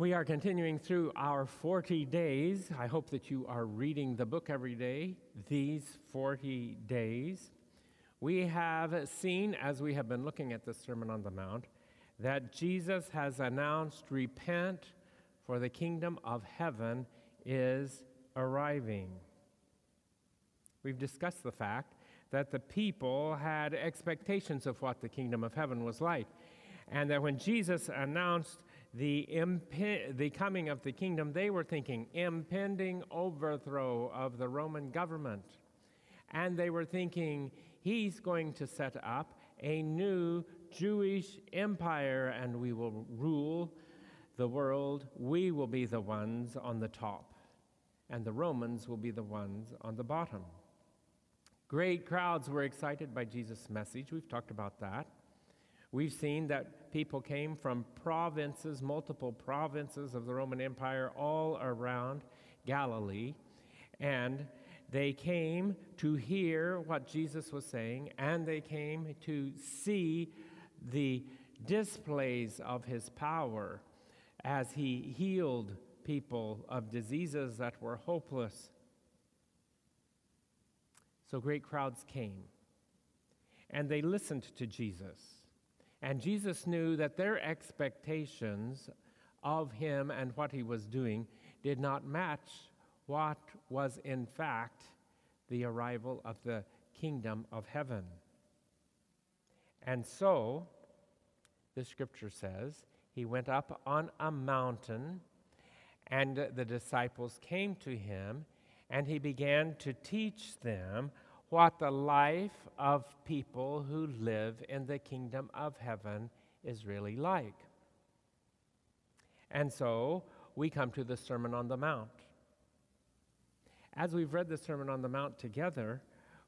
We are continuing through our 40 days. I hope that you are reading the book every day, these 40 days. We have seen, as we have been looking at the Sermon on the Mount, that Jesus has announced, Repent, for the kingdom of heaven is arriving. We've discussed the fact that the people had expectations of what the kingdom of heaven was like, and that when Jesus announced the, the coming of the kingdom, they were thinking impending overthrow of the Roman government. And they were thinking he's going to set up a new Jewish empire and we will rule the world. We will be the ones on the top, and the Romans will be the ones on the bottom. Great crowds were excited by Jesus' message. We've talked about that. We've seen that people came from provinces, multiple provinces of the Roman Empire, all around Galilee, and they came to hear what Jesus was saying, and they came to see the displays of his power as he healed people of diseases that were hopeless. So great crowds came, and they listened to Jesus. And Jesus knew that their expectations of him and what he was doing did not match what was in fact the arrival of the kingdom of heaven. And so, the scripture says, he went up on a mountain, and the disciples came to him, and he began to teach them what the life of people who live in the kingdom of heaven is really like. And so we come to the Sermon on the Mount. As we've read the Sermon on the Mount together,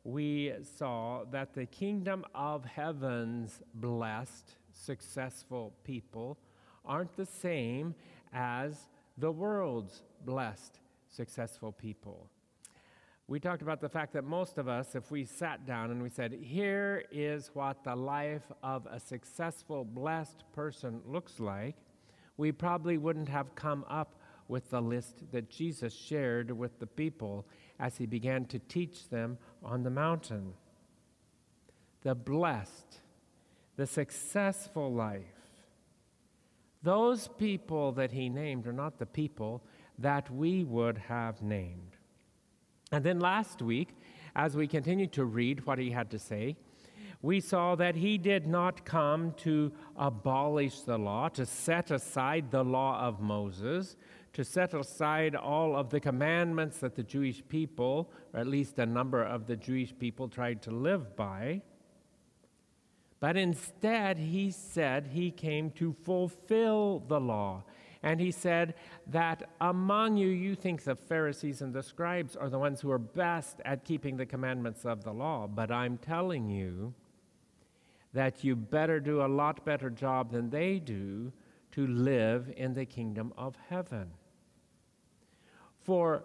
we saw that the kingdom of heaven's blessed, successful people aren't the same as the world's blessed, successful people we talked about the fact that most of us, if we sat down and we said, here is what the life of a successful, blessed person looks like, we probably wouldn't have come up with the list that Jesus shared with the people as he began to teach them on the mountain. The blessed, the successful life. Those people that he named are not the people that we would have named. And then last week, as we continued to read what he had to say, we saw that he did not come to abolish the law, to set aside the law of Moses, to set aside all of the commandments that the Jewish people, or at least a number of the Jewish people, tried to live by. But instead, he said he came to fulfill the law. And he said that among you, you think the Pharisees and the scribes are the ones who are best at keeping the commandments of the law. But I'm telling you that you better do a lot better job than they do to live in the kingdom of heaven. For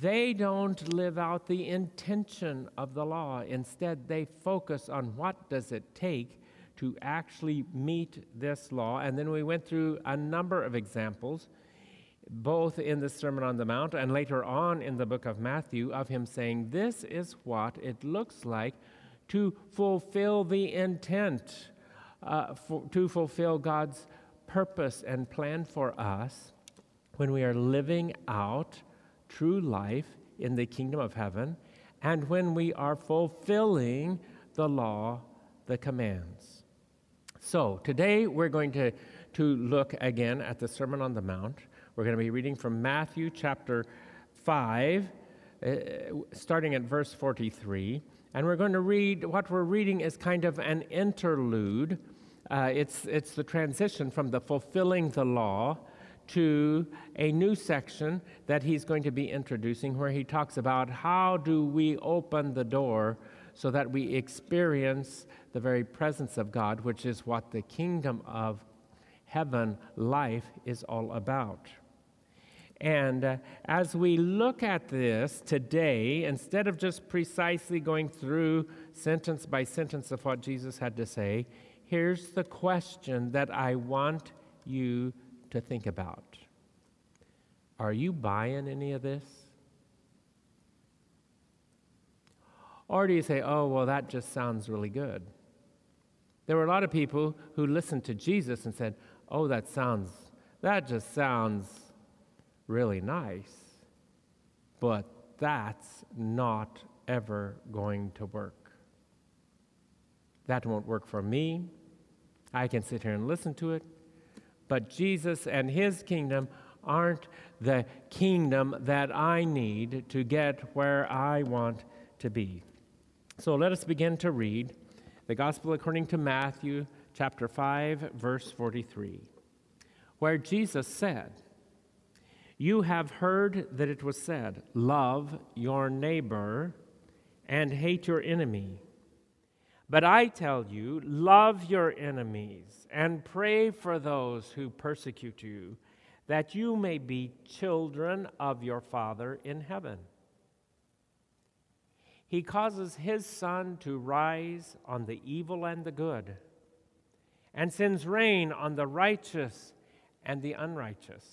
they don't live out the intention of the law. Instead, they focus on what does it take to actually meet this law. And then we went through a number of examples, both in the Sermon on the Mount and later on in the book of Matthew, of him saying, This is what it looks like to fulfill the intent, uh, for, to fulfill God's purpose and plan for us when we are living out true life in the kingdom of heaven and when we are fulfilling the law, the commands. So, today we're going to, to look again at the Sermon on the Mount. We're going to be reading from Matthew chapter 5, uh, starting at verse 43. And we're going to read, what we're reading is kind of an interlude. Uh, it's, it's the transition from the fulfilling the law to a new section that he's going to be introducing where he talks about how do we open the door so that we experience the very presence of God, which is what the kingdom of heaven life is all about. And uh, as we look at this today, instead of just precisely going through sentence by sentence of what Jesus had to say, here's the question that I want you to think about. Are you buying any of this? Or do you say, oh, well, that just sounds really good? There were a lot of people who listened to Jesus and said, oh, that sounds, that just sounds really nice. But that's not ever going to work. That won't work for me. I can sit here and listen to it. But Jesus and his kingdom aren't the kingdom that I need to get where I want to be. So let us begin to read the Gospel according to Matthew, chapter 5, verse 43, where Jesus said, You have heard that it was said, Love your neighbor and hate your enemy. But I tell you, love your enemies and pray for those who persecute you, that you may be children of your Father in heaven. He causes his sun to rise on the evil and the good, and sends rain on the righteous and the unrighteous.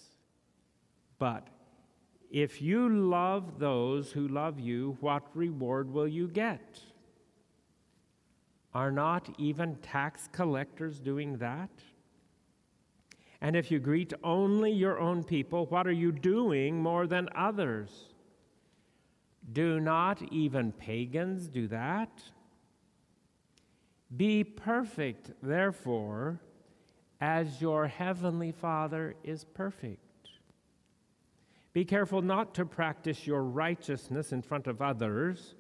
But if you love those who love you, what reward will you get? Are not even tax collectors doing that? And if you greet only your own people, what are you doing more than others? Do not even pagans do that? Be perfect, therefore, as your heavenly Father is perfect. Be careful not to practice your righteousness in front of others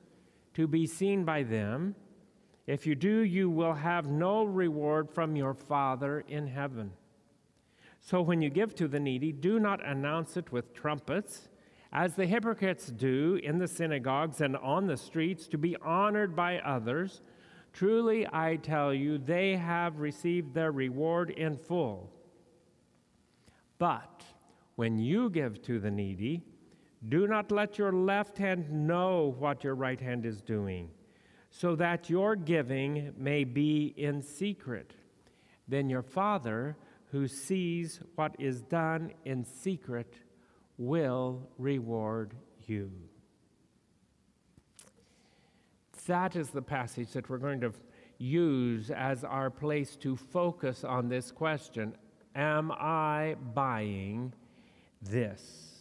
to be seen by them. If you do, you will have no reward from your Father in heaven. So when you give to the needy, do not announce it with trumpets as the hypocrites do in the synagogues and on the streets, to be honored by others. Truly, I tell you, they have received their reward in full. But when you give to the needy, do not let your left hand know what your right hand is doing, so that your giving may be in secret. Then your Father, who sees what is done in secret, will reward you. That is the passage that we're going to use as our place to focus on this question Am I buying this?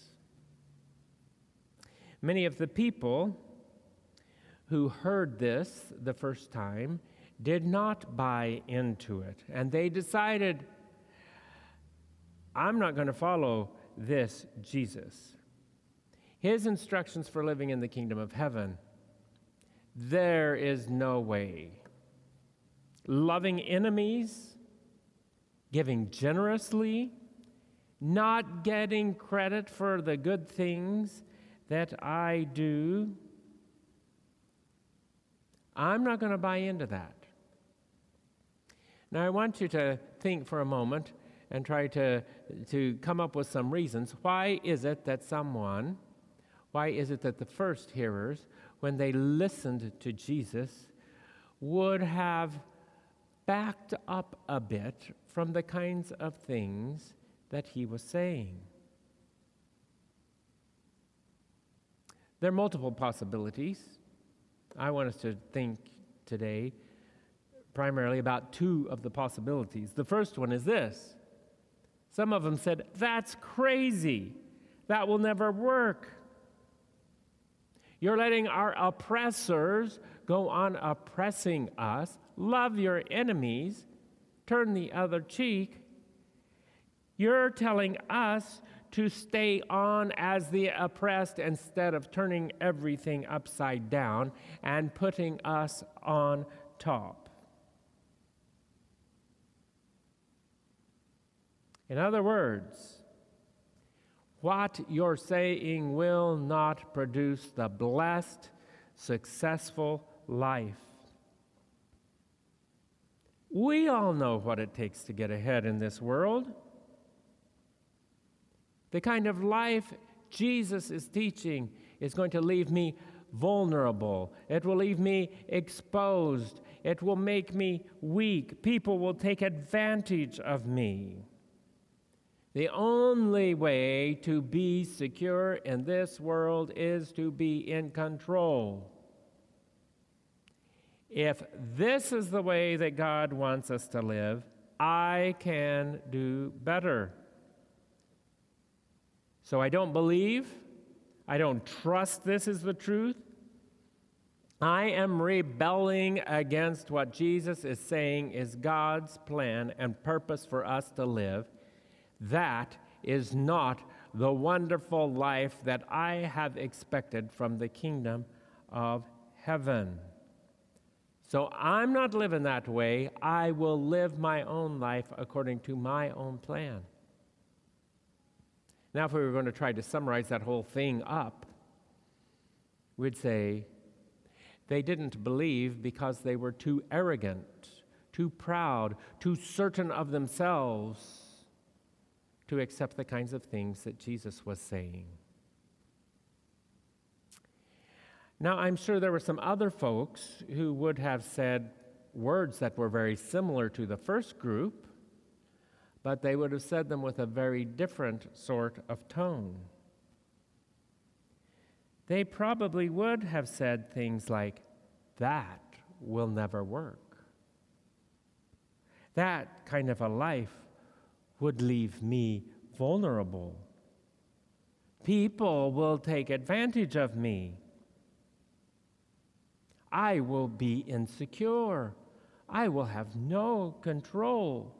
Many of the people who heard this the first time did not buy into it, and they decided, I'm not going to follow this Jesus. His instructions for living in the kingdom of heaven, there is no way. Loving enemies, giving generously, not getting credit for the good things that I do. I'm not going to buy into that. Now, I want you to think for a moment and try to, to come up with some reasons. Why is it that someone, why is it that the first hearers, when they listened to Jesus, would have backed up a bit from the kinds of things that he was saying? There are multiple possibilities. I want us to think today primarily about two of the possibilities. The first one is this some of them said, That's crazy. That will never work. You're letting our oppressors go on oppressing us. Love your enemies. Turn the other cheek. You're telling us to stay on as the oppressed instead of turning everything upside down and putting us on top. In other words, what you're saying will not produce the blessed, successful life. We all know what it takes to get ahead in this world. The kind of life Jesus is teaching is going to leave me vulnerable. It will leave me exposed. It will make me weak. People will take advantage of me. The only way to be secure in this world is to be in control. If this is the way that God wants us to live, I can do better. So I don't believe, I don't trust this is the truth. I am rebelling against what Jesus is saying is God's plan and purpose for us to live. That is not the wonderful life that I have expected from the kingdom of heaven. So I'm not living that way. I will live my own life according to my own plan. Now, if we were going to try to summarize that whole thing up, we'd say they didn't believe because they were too arrogant, too proud, too certain of themselves to accept the kinds of things that Jesus was saying. Now, I'm sure there were some other folks who would have said words that were very similar to the first group, but they would have said them with a very different sort of tone they probably would have said things like, That will never work. That kind of a life would leave me vulnerable. People will take advantage of me. I will be insecure. I will have no control.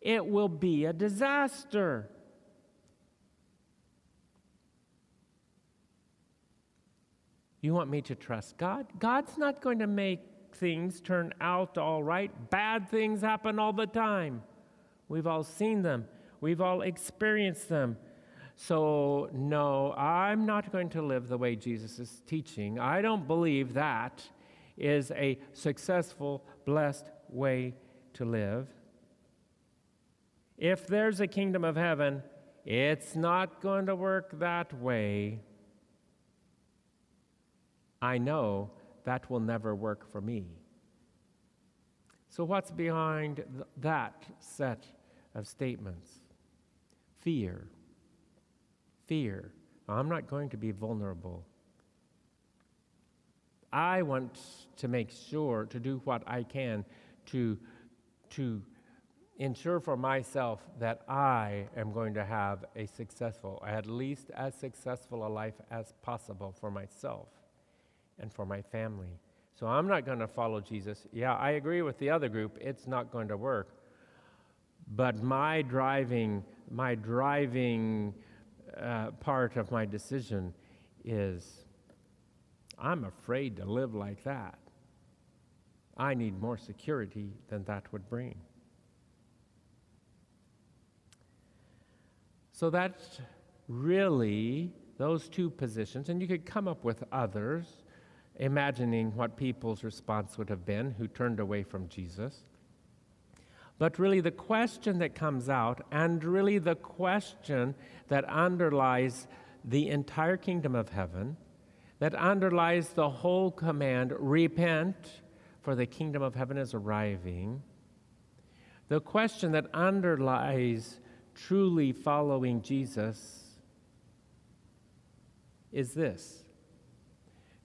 It will be a disaster. You want me to trust God? God's not going to make things turn out all right. Bad things happen all the time. We've all seen them, we've all experienced them. So, no, I'm not going to live the way Jesus is teaching. I don't believe that is a successful, blessed way to live. If there's a kingdom of heaven, it's not going to work that way. I know that will never work for me. So, what's behind th- that set of statements? Fear. Fear. I'm not going to be vulnerable. I want to make sure to do what I can to, to ensure for myself that I am going to have a successful, at least as successful a life as possible for myself and for my family. So I'm not going to follow Jesus. Yeah, I agree with the other group. It's not going to work. But my driving, my driving uh, part of my decision is I'm afraid to live like that. I need more security than that would bring. So that's really those two positions, and you could come up with others imagining what people's response would have been who turned away from Jesus. But really, the question that comes out, and really the question that underlies the entire kingdom of heaven, that underlies the whole command repent, for the kingdom of heaven is arriving. The question that underlies truly following Jesus is this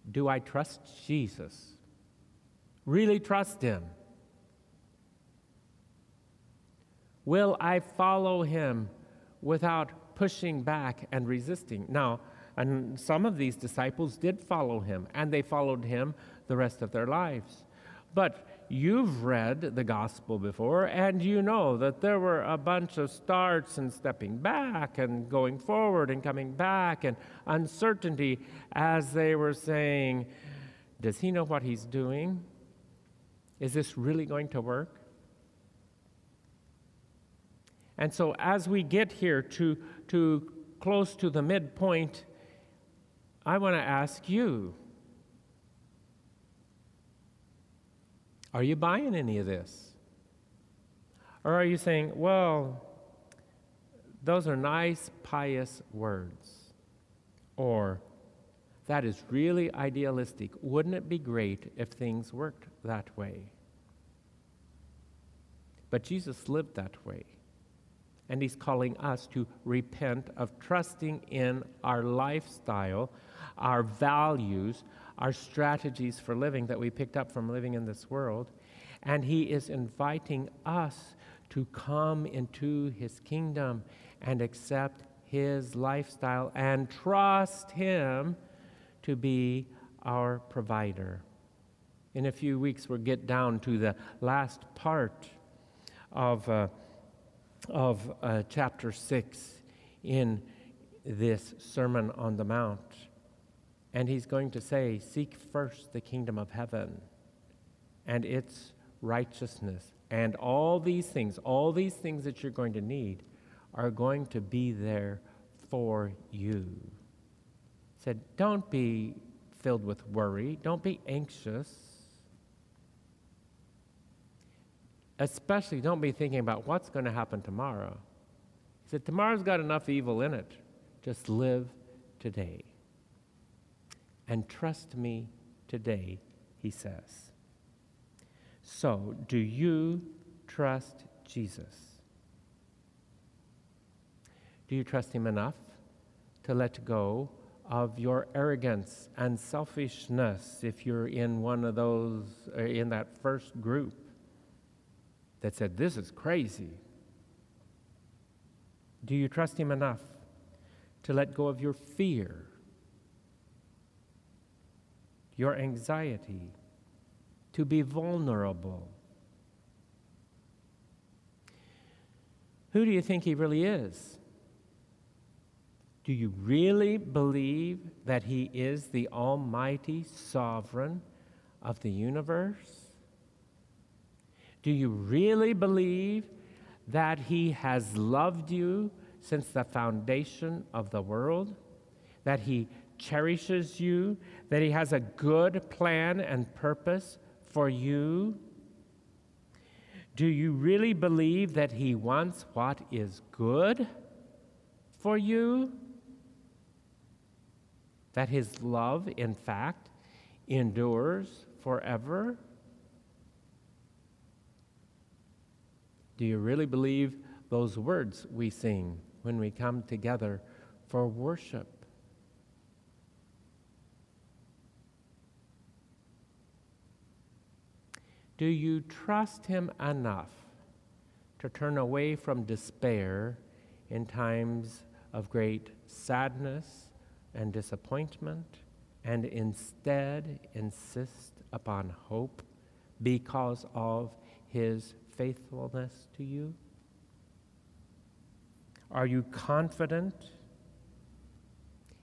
do I trust Jesus? Really trust Him? Will I follow Him without pushing back and resisting? Now, and some of these disciples did follow Him, and they followed Him the rest of their lives. But you've read the gospel before, and you know that there were a bunch of starts and stepping back and going forward and coming back and uncertainty as they were saying, Does he know what he's doing? Is this really going to work? And so, as we get here to, to close to the midpoint, I want to ask you Are you buying any of this? Or are you saying, well, those are nice, pious words? Or, that is really idealistic. Wouldn't it be great if things worked that way? But Jesus lived that way. And He's calling us to repent of trusting in our lifestyle, our values, our strategies for living that we picked up from living in this world. And He is inviting us to come into His kingdom and accept His lifestyle and trust Him to be our provider. In a few weeks, we'll get down to the last part of, uh, of uh, chapter 6 in this Sermon on the Mount. And he's going to say, Seek first the kingdom of heaven and its righteousness. And all these things, all these things that you're going to need, are going to be there for you. He said, Don't be filled with worry, don't be anxious. Especially, don't be thinking about what's going to happen tomorrow. He said, Tomorrow's got enough evil in it. Just live today. And trust me today, he says. So, do you trust Jesus? Do you trust him enough to let go of your arrogance and selfishness if you're in one of those, uh, in that first group that said, This is crazy? Do you trust him enough to let go of your fear? your anxiety, to be vulnerable. Who do you think he really is? Do you really believe that he is the almighty sovereign of the universe? Do you really believe that he has loved you since the foundation of the world? That he cherishes you, that He has a good plan and purpose for you? Do you really believe that He wants what is good for you? That His love, in fact, endures forever? Do you really believe those words we sing when we come together for worship? Do you trust Him enough to turn away from despair in times of great sadness and disappointment and instead insist upon hope because of His faithfulness to you? Are you confident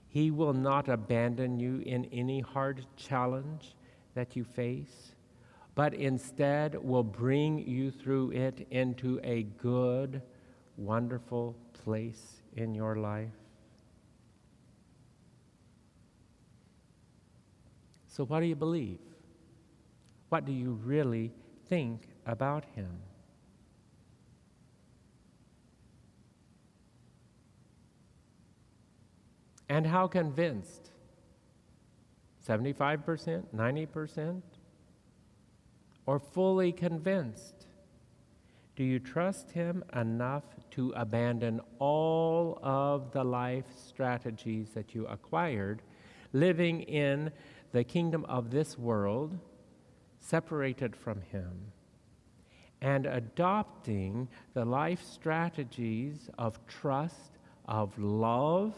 He will not abandon you in any hard challenge that you face? but instead will bring you through it into a good, wonderful place in your life. So, what do you believe? What do you really think about Him? And how convinced? 75%? 90%? or fully convinced? Do you trust Him enough to abandon all of the life strategies that you acquired, living in the kingdom of this world, separated from Him, and adopting the life strategies of trust, of love,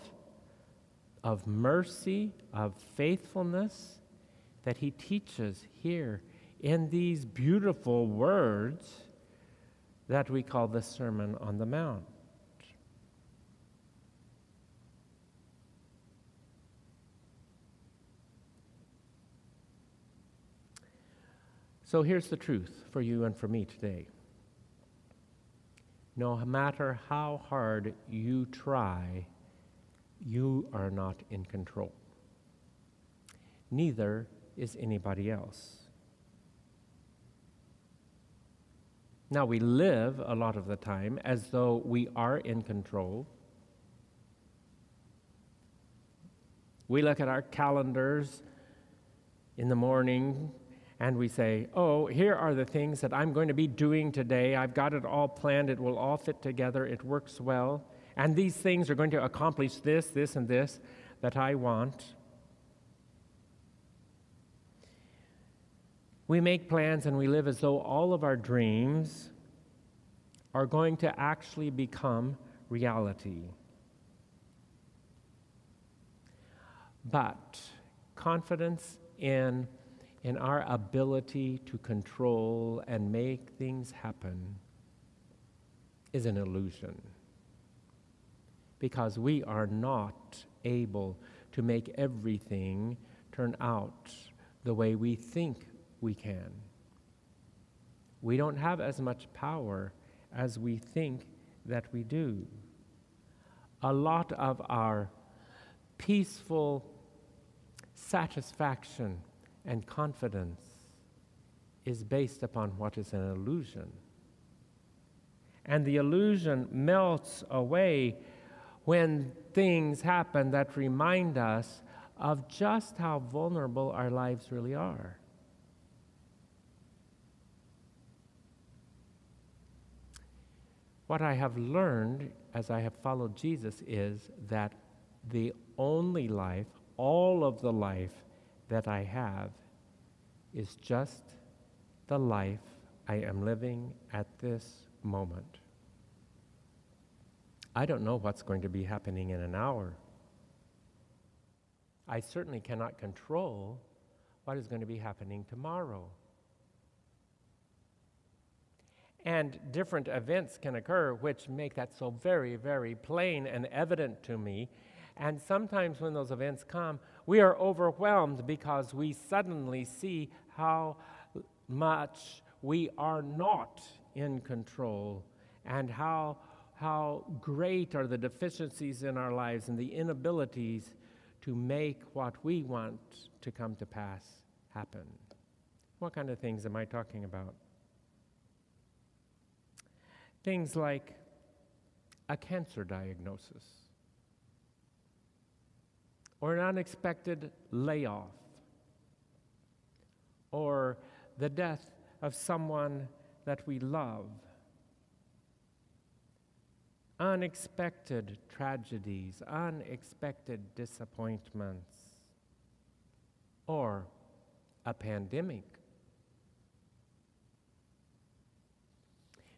of mercy, of faithfulness that He teaches here in these beautiful words that we call the Sermon on the Mount. So here's the truth for you and for me today. No matter how hard you try, you are not in control. Neither is anybody else. Now, we live a lot of the time as though we are in control. We look at our calendars in the morning and we say, Oh, here are the things that I'm going to be doing today. I've got it all planned. It will all fit together. It works well. And these things are going to accomplish this, this, and this that I want. We make plans and we live as though all of our dreams are going to actually become reality. But confidence in, in our ability to control and make things happen is an illusion because we are not able to make everything turn out the way we think we can. We don't have as much power as we think that we do. A lot of our peaceful satisfaction and confidence is based upon what is an illusion. And the illusion melts away when things happen that remind us of just how vulnerable our lives really are. What I have learned as I have followed Jesus is that the only life, all of the life that I have, is just the life I am living at this moment. I don't know what's going to be happening in an hour. I certainly cannot control what is going to be happening tomorrow. And different events can occur which make that so very, very plain and evident to me. And sometimes when those events come, we are overwhelmed because we suddenly see how much we are not in control and how, how great are the deficiencies in our lives and the inabilities to make what we want to come to pass happen. What kind of things am I talking about? Things like a cancer diagnosis or an unexpected layoff or the death of someone that we love. Unexpected tragedies, unexpected disappointments, or a pandemic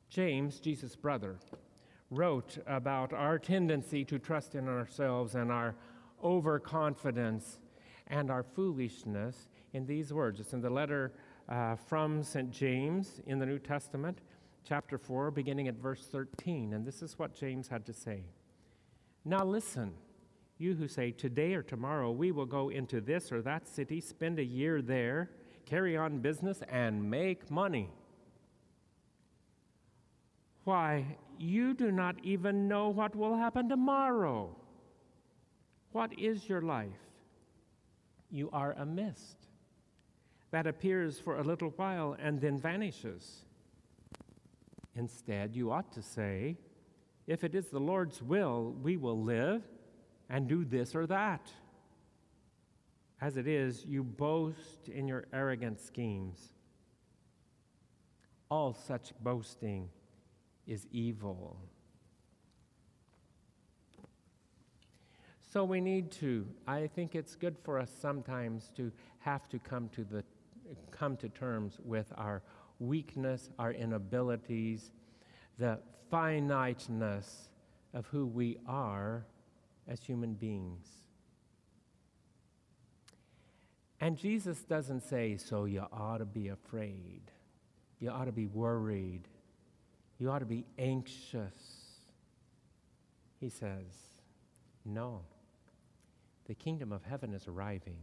James, Jesus' brother, wrote about our tendency to trust in ourselves and our overconfidence and our foolishness in these words. It's in the letter uh, from St. James in the New Testament, chapter 4, beginning at verse 13. And this is what James had to say. Now listen, you who say, Today or tomorrow we will go into this or that city, spend a year there, carry on business, and make money. Why, you do not even know what will happen tomorrow. What is your life? You are a mist that appears for a little while and then vanishes. Instead, you ought to say, If it is the Lord's will, we will live and do this or that. As it is, you boast in your arrogant schemes. All such boasting is evil. So we need to, I think it's good for us sometimes to have to come to, the, come to terms with our weakness, our inabilities, the finiteness of who we are as human beings. And Jesus doesn't say, so you ought to be afraid. You ought to be worried. You ought to be anxious. He says, No. The kingdom of heaven is arriving.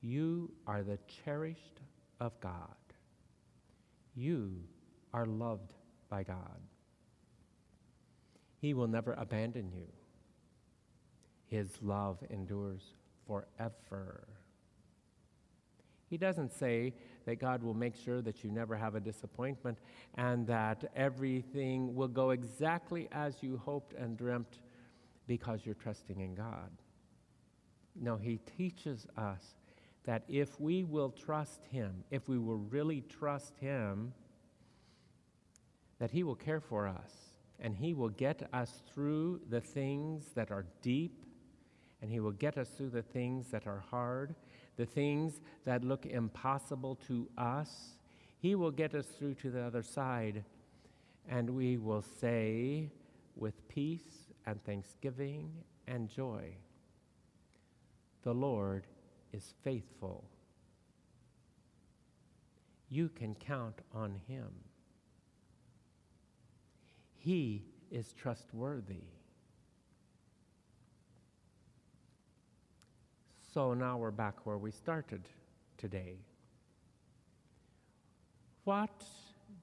You are the cherished of God. You are loved by God. He will never abandon you. His love endures forever. He doesn't say that God will make sure that you never have a disappointment and that everything will go exactly as you hoped and dreamt because you're trusting in God. No, He teaches us that if we will trust Him, if we will really trust Him, that He will care for us and He will get us through the things that are deep and He will get us through the things that are hard, the things that look impossible to us. He will get us through to the other side, and we will say with peace and thanksgiving and joy, The Lord is faithful. You can count on Him. He is trustworthy. So now we're back where we started today. What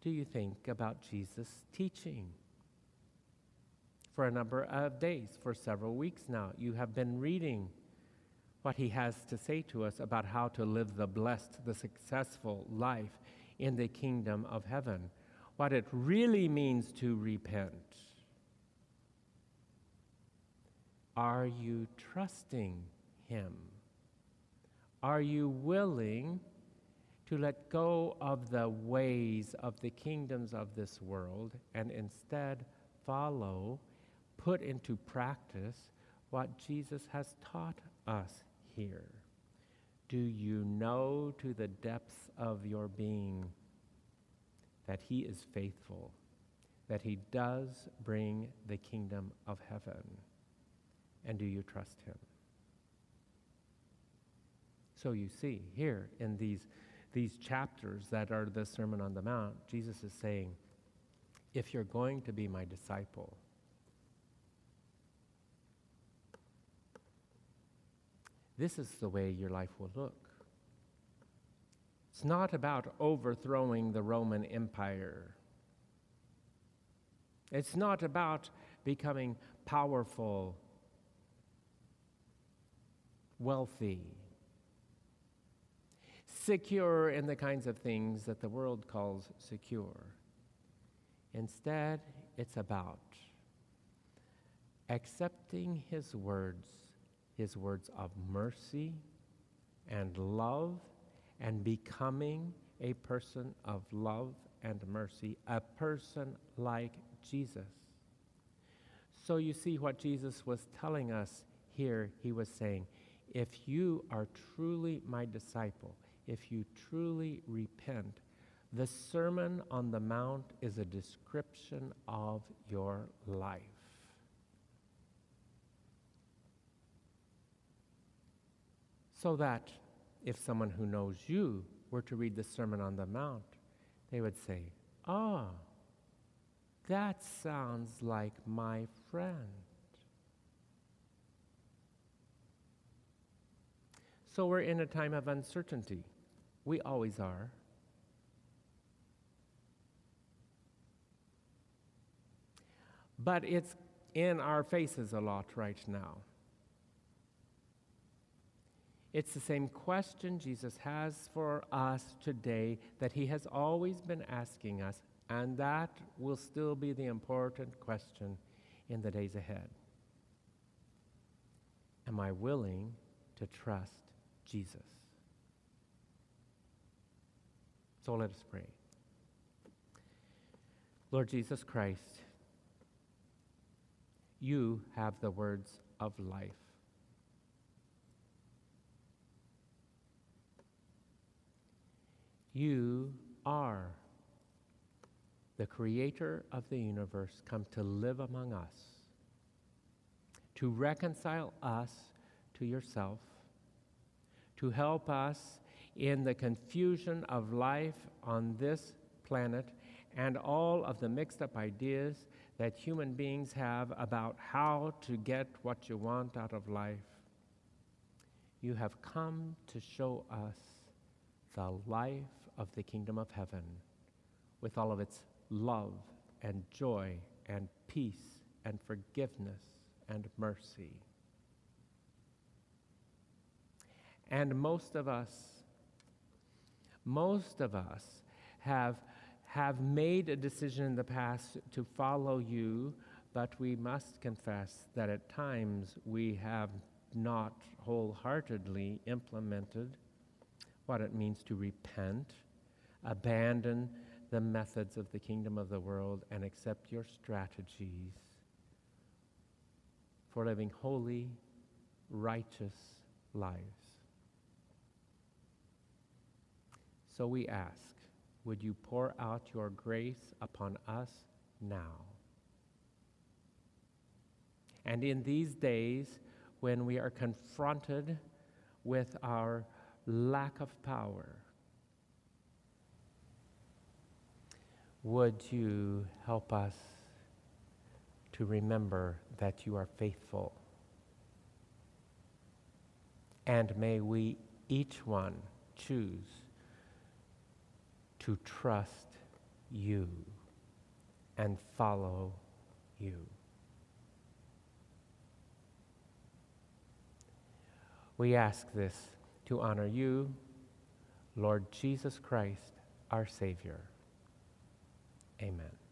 do you think about Jesus' teaching? For a number of days, for several weeks now, you have been reading what he has to say to us about how to live the blessed, the successful life in the kingdom of heaven, what it really means to repent. Are you trusting him? Are you willing to let go of the ways of the kingdoms of this world and instead follow, put into practice what Jesus has taught us here? Do you know to the depths of your being that He is faithful, that He does bring the kingdom of heaven? And do you trust Him? So you see here in these, these chapters that are the Sermon on the Mount, Jesus is saying, if you're going to be my disciple, this is the way your life will look. It's not about overthrowing the Roman Empire. It's not about becoming powerful, wealthy secure in the kinds of things that the world calls secure. Instead, it's about accepting His words, His words of mercy and love, and becoming a person of love and mercy, a person like Jesus. So you see what Jesus was telling us here. He was saying, if you are truly my disciple, if you truly repent, the Sermon on the Mount is a description of your life. So that if someone who knows you were to read the Sermon on the Mount, they would say, Ah, that sounds like my friend. So we're in a time of uncertainty. We always are. But it's in our faces a lot right now. It's the same question Jesus has for us today that he has always been asking us, and that will still be the important question in the days ahead. Am I willing to trust Jesus? So let us pray. Lord Jesus Christ, you have the words of life. You are the creator of the universe come to live among us, to reconcile us to yourself, to help us in the confusion of life on this planet and all of the mixed up ideas that human beings have about how to get what you want out of life. You have come to show us the life of the kingdom of heaven with all of its love and joy and peace and forgiveness and mercy. And most of us most of us have, have made a decision in the past to follow you, but we must confess that at times we have not wholeheartedly implemented what it means to repent, abandon the methods of the kingdom of the world, and accept your strategies for living holy, righteous lives. So we ask, would you pour out your grace upon us now? And in these days, when we are confronted with our lack of power, would you help us to remember that you are faithful? And may we each one choose to trust you and follow you. We ask this to honor you, Lord Jesus Christ, our Savior. Amen.